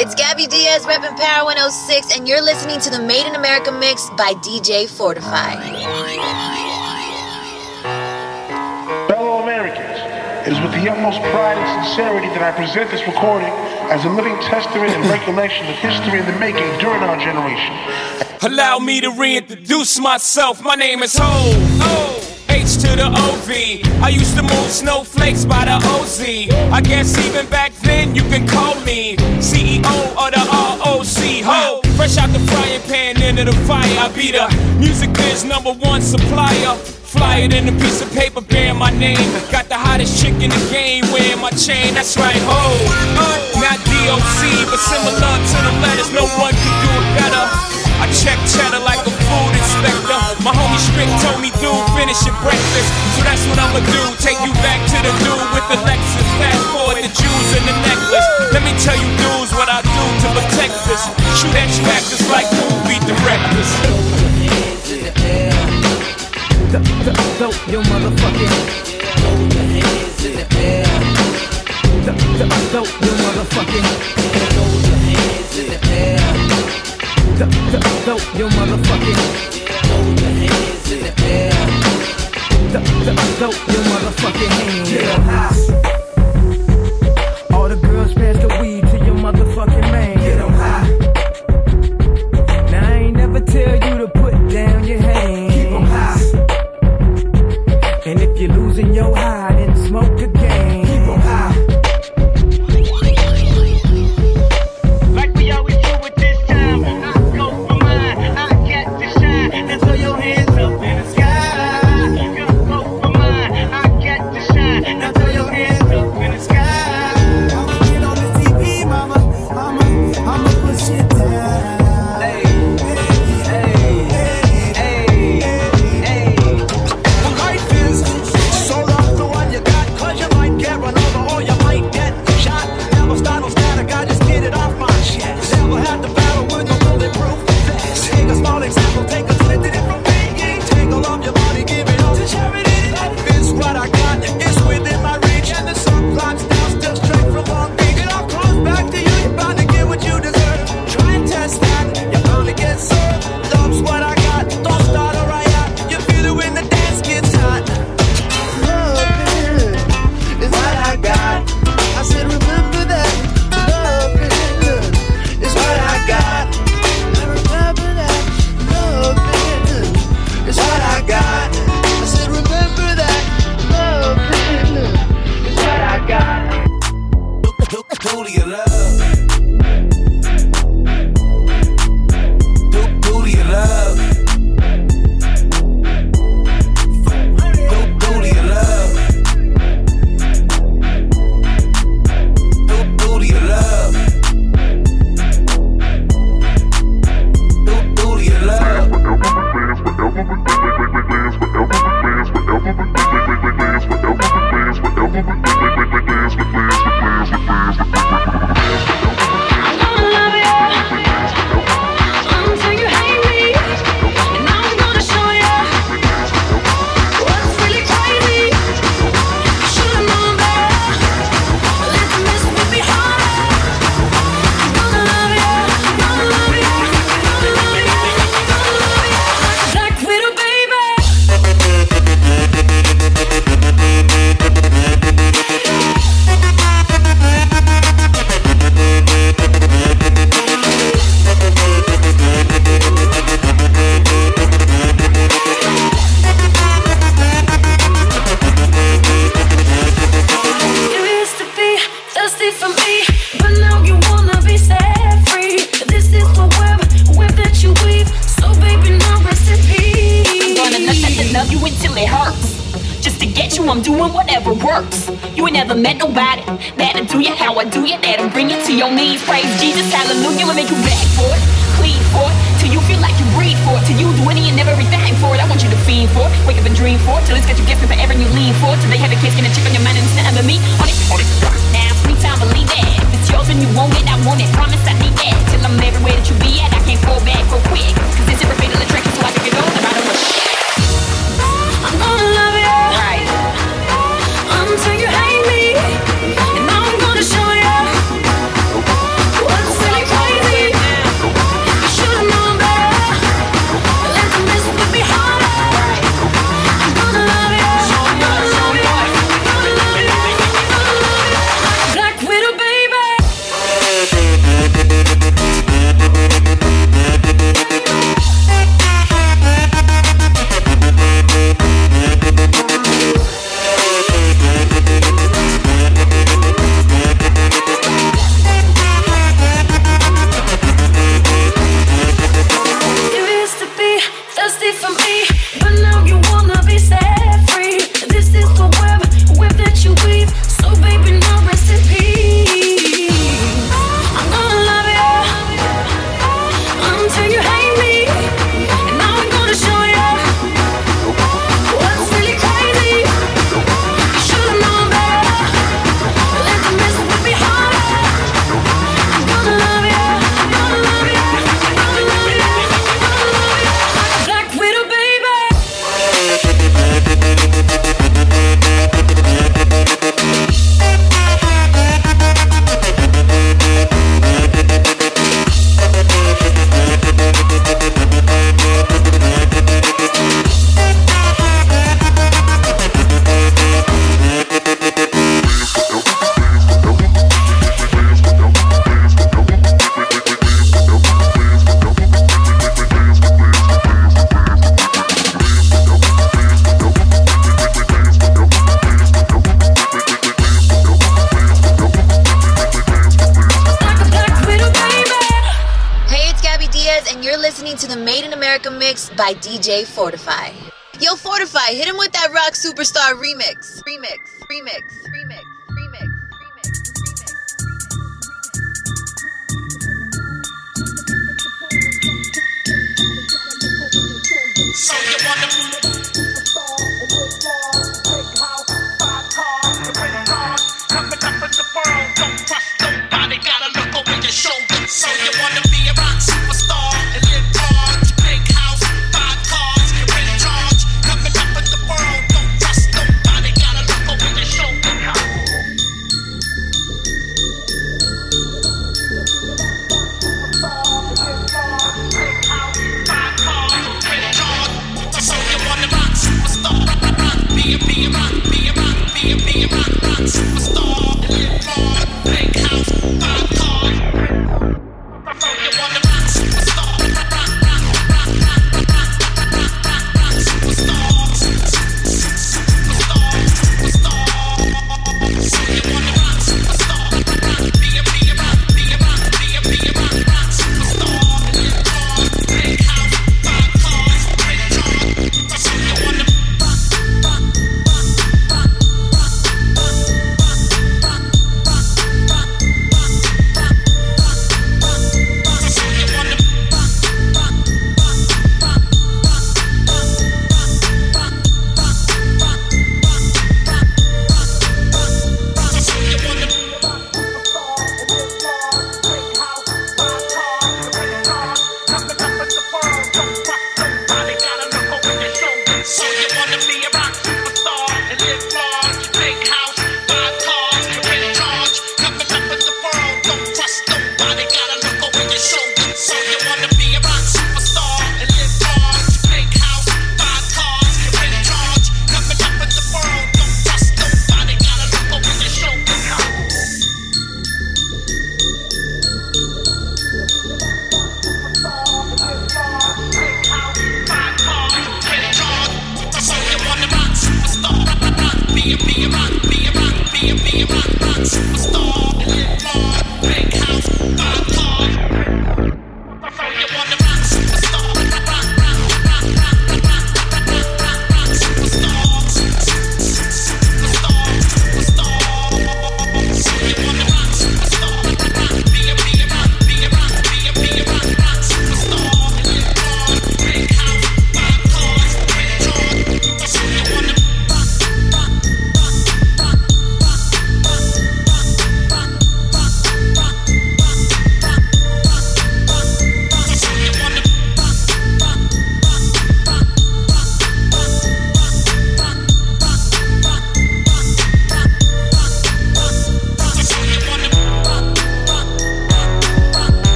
It's Gabby Diaz repping Power 106, and you're listening to the Made in America mix by DJ Fortify. Fellow Americans, it is with the utmost pride and sincerity that I present this recording as a living testament and recollection of history in the making during our generation. Allow me to reintroduce myself. My name is Ho. Oh. H to the OV. I used to move snowflakes by the OZ. I guess even back then you can call me CEO of the ROC, ho. Fresh out the frying pan into the fire. I be the music biz number one supplier. Fly it in a piece of paper bearing my name. Got the hottest chick in the game wearing my chain. That's right, ho. Uh, not DOC, but similar to the letters. No one could do it better. I check cheddar like a food inspector. My homie Strick told me, dude, finish your breakfast. So that's what I'ma do. Take you back to the dude with the Lexus. By DJ Fortify. Yo, Fortify, hit him with that rock superstar remix. Remix, remix, remix, remix, remix, So you wanna look over your shoulder. So you wanna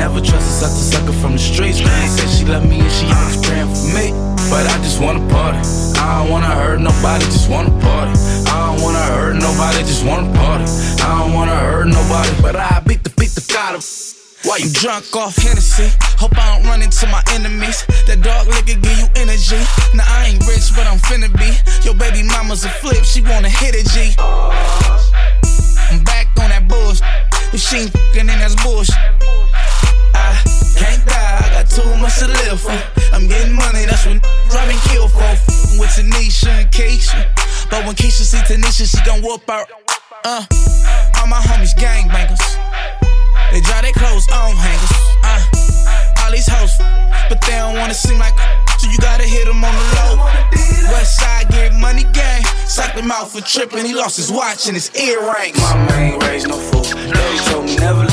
never trust a sucker from the streets. Granny said she love me and she always praying for me. But I just wanna party. I don't wanna hurt nobody, just wanna party. I don't wanna hurt nobody, just wanna party. I don't wanna hurt nobody, but I beat the beat the god of. Why you drunk off Hennessy? Hope I don't run into my enemies. That dog liquor give you energy. Now I ain't rich, but I'm finna be. Your baby mama's a flip, she wanna hit a G. I'm back on that bullshit. If she ain't fucking, then that's bullshit. Can't die, I got too much to live for. I'm getting money, that's what robbing kill for. F***ing With Tanisha and Keisha. But when Keisha see Tanisha, she gon' whoop her. Uh, all my homies gangbangers. They dry their clothes on hangers. Uh, all these hoes, but they don't wanna seem like so you gotta hit them on the low. West side get money gang. Socked him out for tripping, he lost his watch and his earrings. Mama ain't raised no fool. Daddy told me never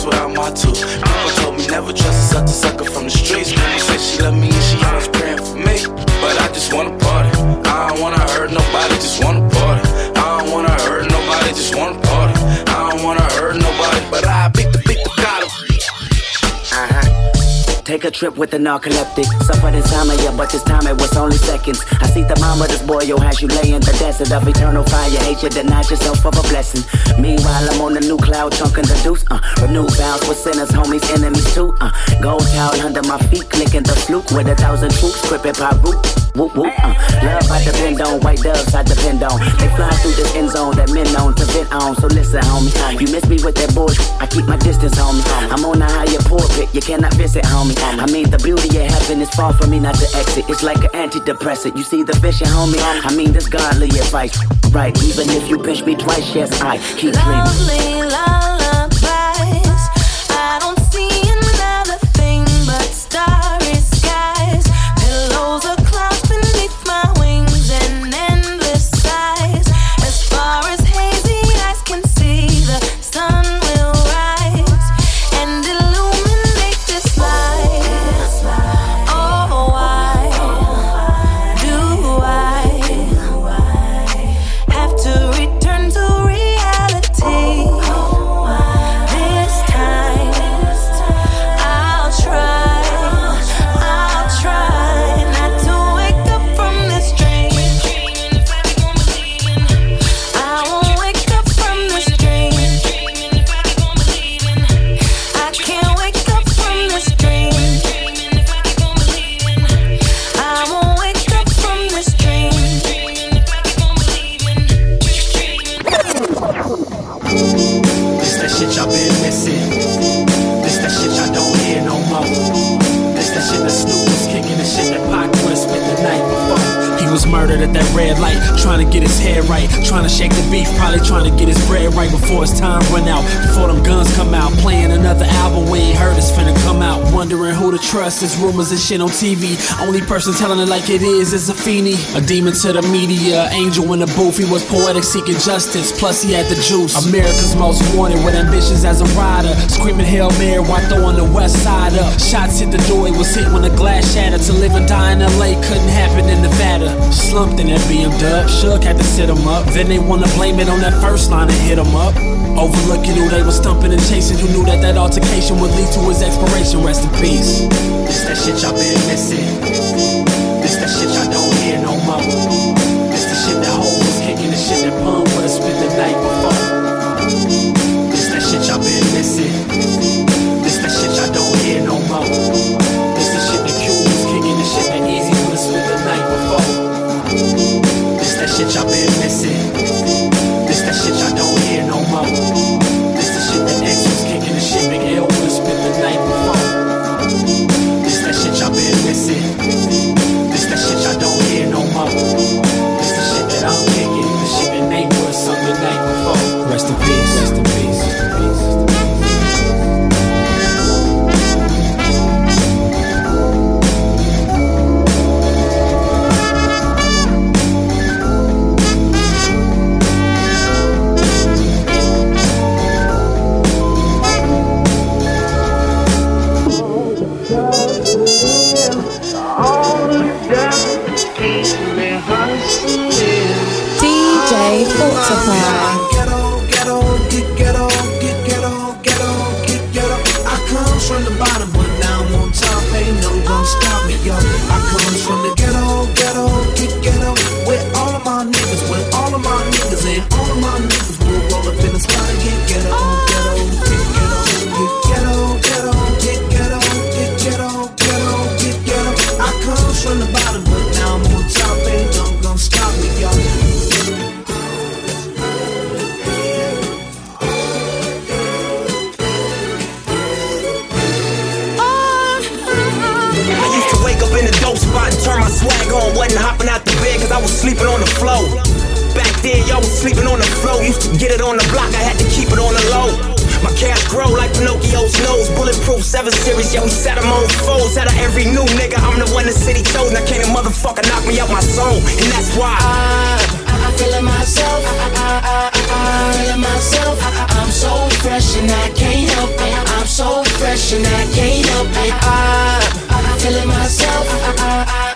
house without my two. Papa told me never trust a sucker sucker from the streets. Granny said she love me and she always praying for me. But I just wanna party. I don't wanna hurt nobody, just wanna Take a trip with the narcoleptic. Suffered insomnia, but this time it was only seconds. I see the mama, this boy, yo, has you lay in the desert of eternal fire. Hate you, deny yourself of a blessing. Meanwhile, I'm on the new cloud, chunking the deuce. Uh, renew vows with sinners, homies, enemies too. Uh, gold towel under my feet, clicking the fluke with a thousand troops, crippin' pop root. Whoop, whoop, uh. Love I depend on, white doves I depend on. They fly through this end zone that men known to vent on. So listen, homie, you miss me with that bullshit. I keep my distance, homie. I'm on a higher pulpit, you cannot visit, homie. I mean, the beauty of heaven is far from me not to exit. It's like an antidepressant. You see the vision, homie? I mean, this godly advice. Right, even if you pinch me twice, yes, I keep dreaming. Lovely lullabies. Time run out. Before them guns come out, playing another album we ain't heard it's finna come out. Wondering who to trust, there's rumors and shit on TV. Only person telling it like it is is a fiendie, a demon to the media, angel in the booth. He was poetic, seeking justice, plus he had the juice. America's most wanted with ambitions as a rider, screaming Hail Mary while throwing the west side up. Shots hit the door, he was hit when the glass shattered. To live and die in LA couldn't happen in Nevada. Slumped in that BMW, Suge had to sit him up. Then they wanna blame it on that first line and hit him up. Overlooking who they was stumping and chasing, who knew that that altercation would lead to his expiration. Rest in peace. This that shit y'all been missing. This that shit y'all don't Bulletproof 7 Series, yeah, we set 'em on foes. Out of every new nigga, I'm the one the city chose. Now can't a motherfucker knock me out my. And that's why I, I'm feeling myself. I, I, I, I, feeling myself. I, I'm so fresh and I can't help it. I'm so fresh and I can't help it. I, I'm feeling myself. I, I,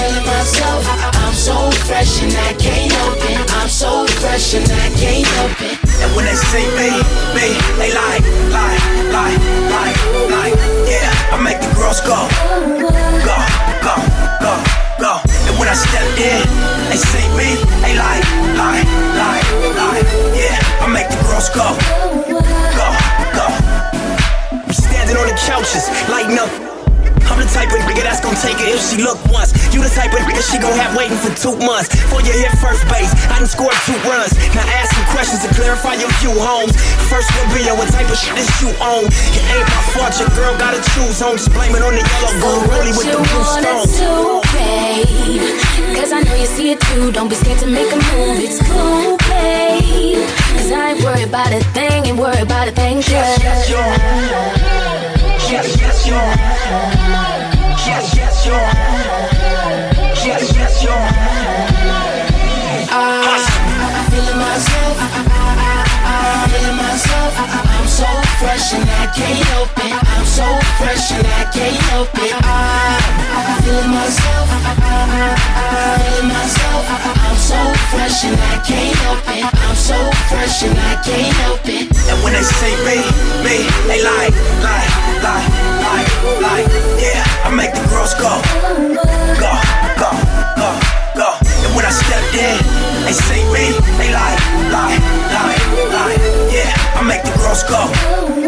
feeling myself. I, I'm so fresh and I can't help it. I'm so fresh and I can't help it. And when they see me, me, they lie, lie, lie, lie, lie. Yeah, I make the girls go. Go, go, go, go. And when I step in, they see me, they like, like, like, like. Yeah, I make the girls go. Go, go. I'm standing on the couches, lighting up. The type of nigga that's gon' take it if she look once. You the type of nigga she gon' have waiting for two months. For you hit first base, I done scored two runs. Now ask some questions to clarify your few homes. First one be what type of shit this you own. It ain't my fault, your girl gotta choose on. Just blame it on the yellow girl, really with the blue stones. Cause I know you see it too. Don't be scared to make a move. It's cool, babe. Cause I ain't worried about a thing, ain't worried about a thing. Yes, yes, yo. Yes, yes, yo. Yes, yes, yo. Yes, yes, yo. I'm feeling myself. I'm feeling myself. I'm so fresh and I can't help it. I'm so fresh and I can't help it. I'm feeling myself. I'm feeling myself. I'm so fresh and I can't help it. I'm so fresh and I can't help it. Girls go. Go, go, go, go. And when I stepped in, they see me, they like, like, like, like. Yeah, I make the girls go. Go,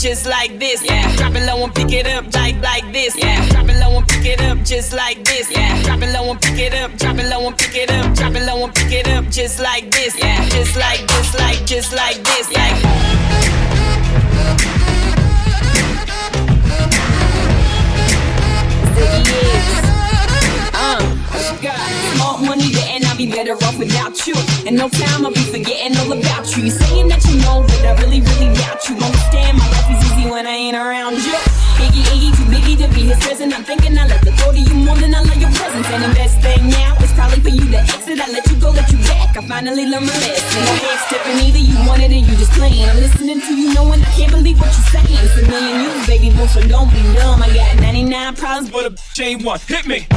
just like this. Yeah. Drop it low and pick it up like like this. Yeah. Drop it low and pick it up just like this. Yeah. Drop it low and pick it up. Drop it low and pick it up. Drop it low and pick it up just like this. Yeah. Just like this, like just like this. Like. More money, yeah, and I'll be better off without you. And no time, I'll be forgetting all about you. You saying that you know, but I really, really doubt you. Understand my life is easy when I ain't around you. Iggy, Iggy, too biggie to be his present. I'm thinking I love the thought of you more than I love your presence. And the best thing now is probably for you to exit. I let you go, let you back. I finally learned my lesson. No half stepping either. You want it you just playing. I'm listening to you, knowing I can't believe what you're saying. It's a million you, baby, boo, so don't be dumb. I got 99 problems, but a bitch ain't one. Hit me.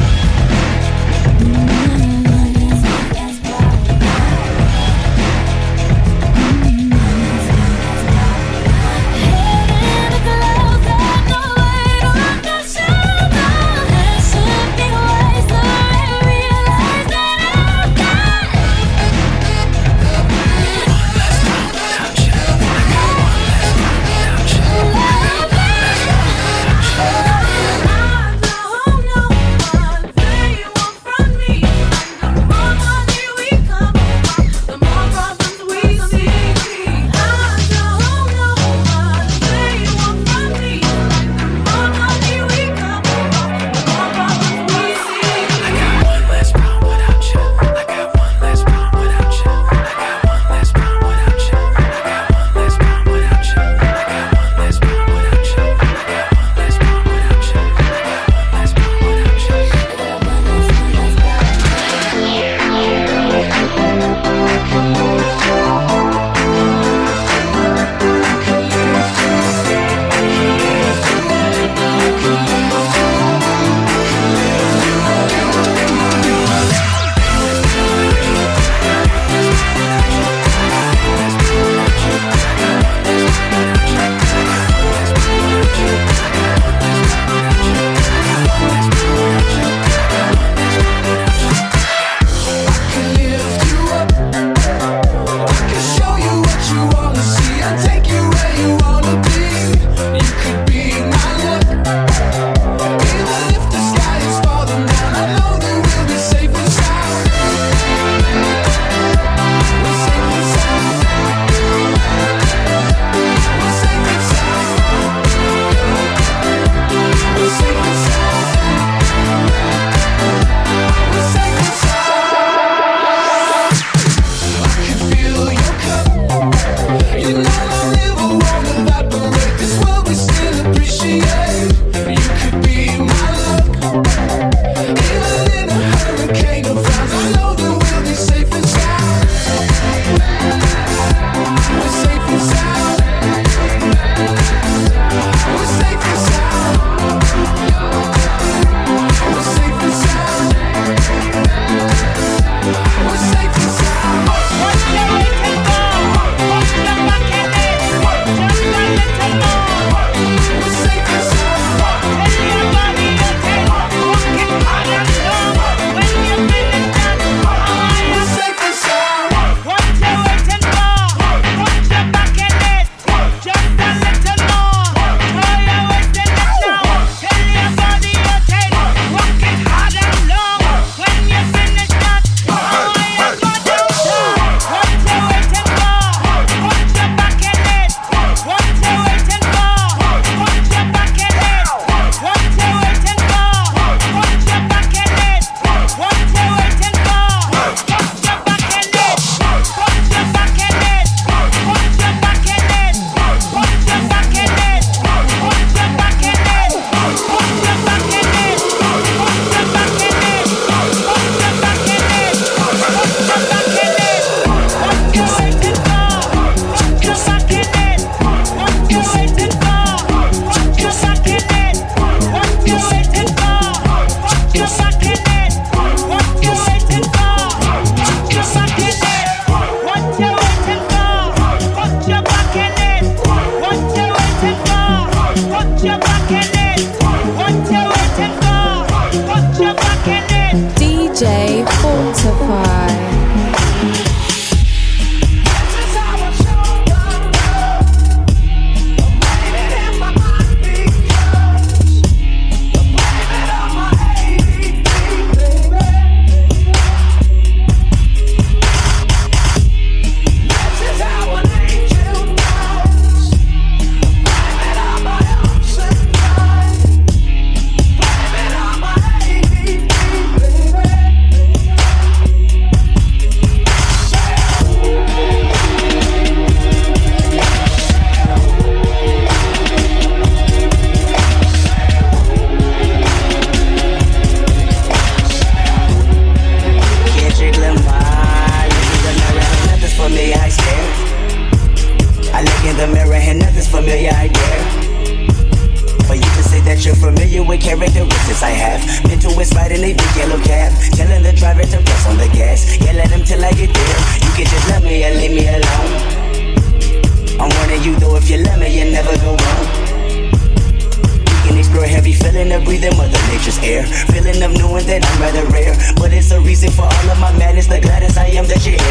Feeling of breathing Mother Nature's air. Feeling of knowing that I'm rather rare. But it's a reason for all of my madness. The gladdest I am that you're here.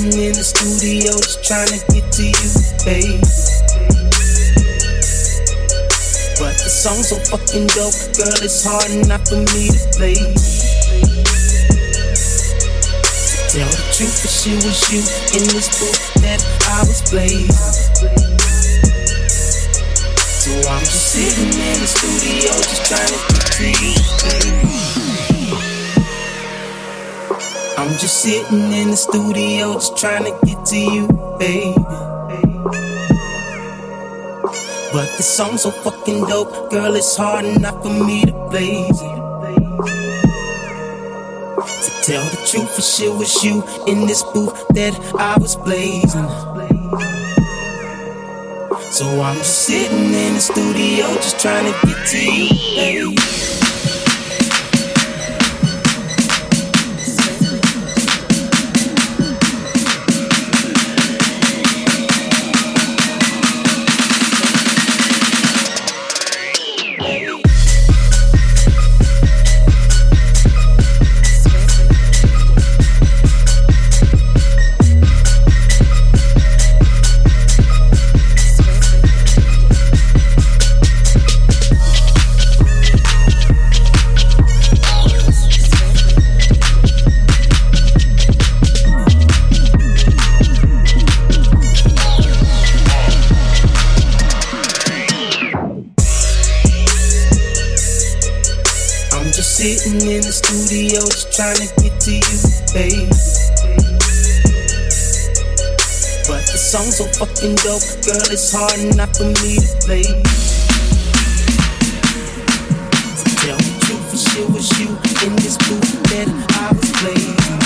Sitting in the studio just trying to get to you, baby. But the song's so fucking dope, girl, it's hard not for me to play. Tell the truth, if she was you in this book that I was playing. So I'm just sitting in the studio just trying to get to you, babe. I'm just sitting in the studio just trying to get to you, baby. But the song's so fucking dope, girl, it's hard enough for me to play. To tell the truth, for sure was you in this booth that I was blazing. So I'm just sitting in the studio just trying to get to you, baby. Song's so fucking dope, girl, it's hard enough for me to play. Tell the truth, for sure was you in this booth that I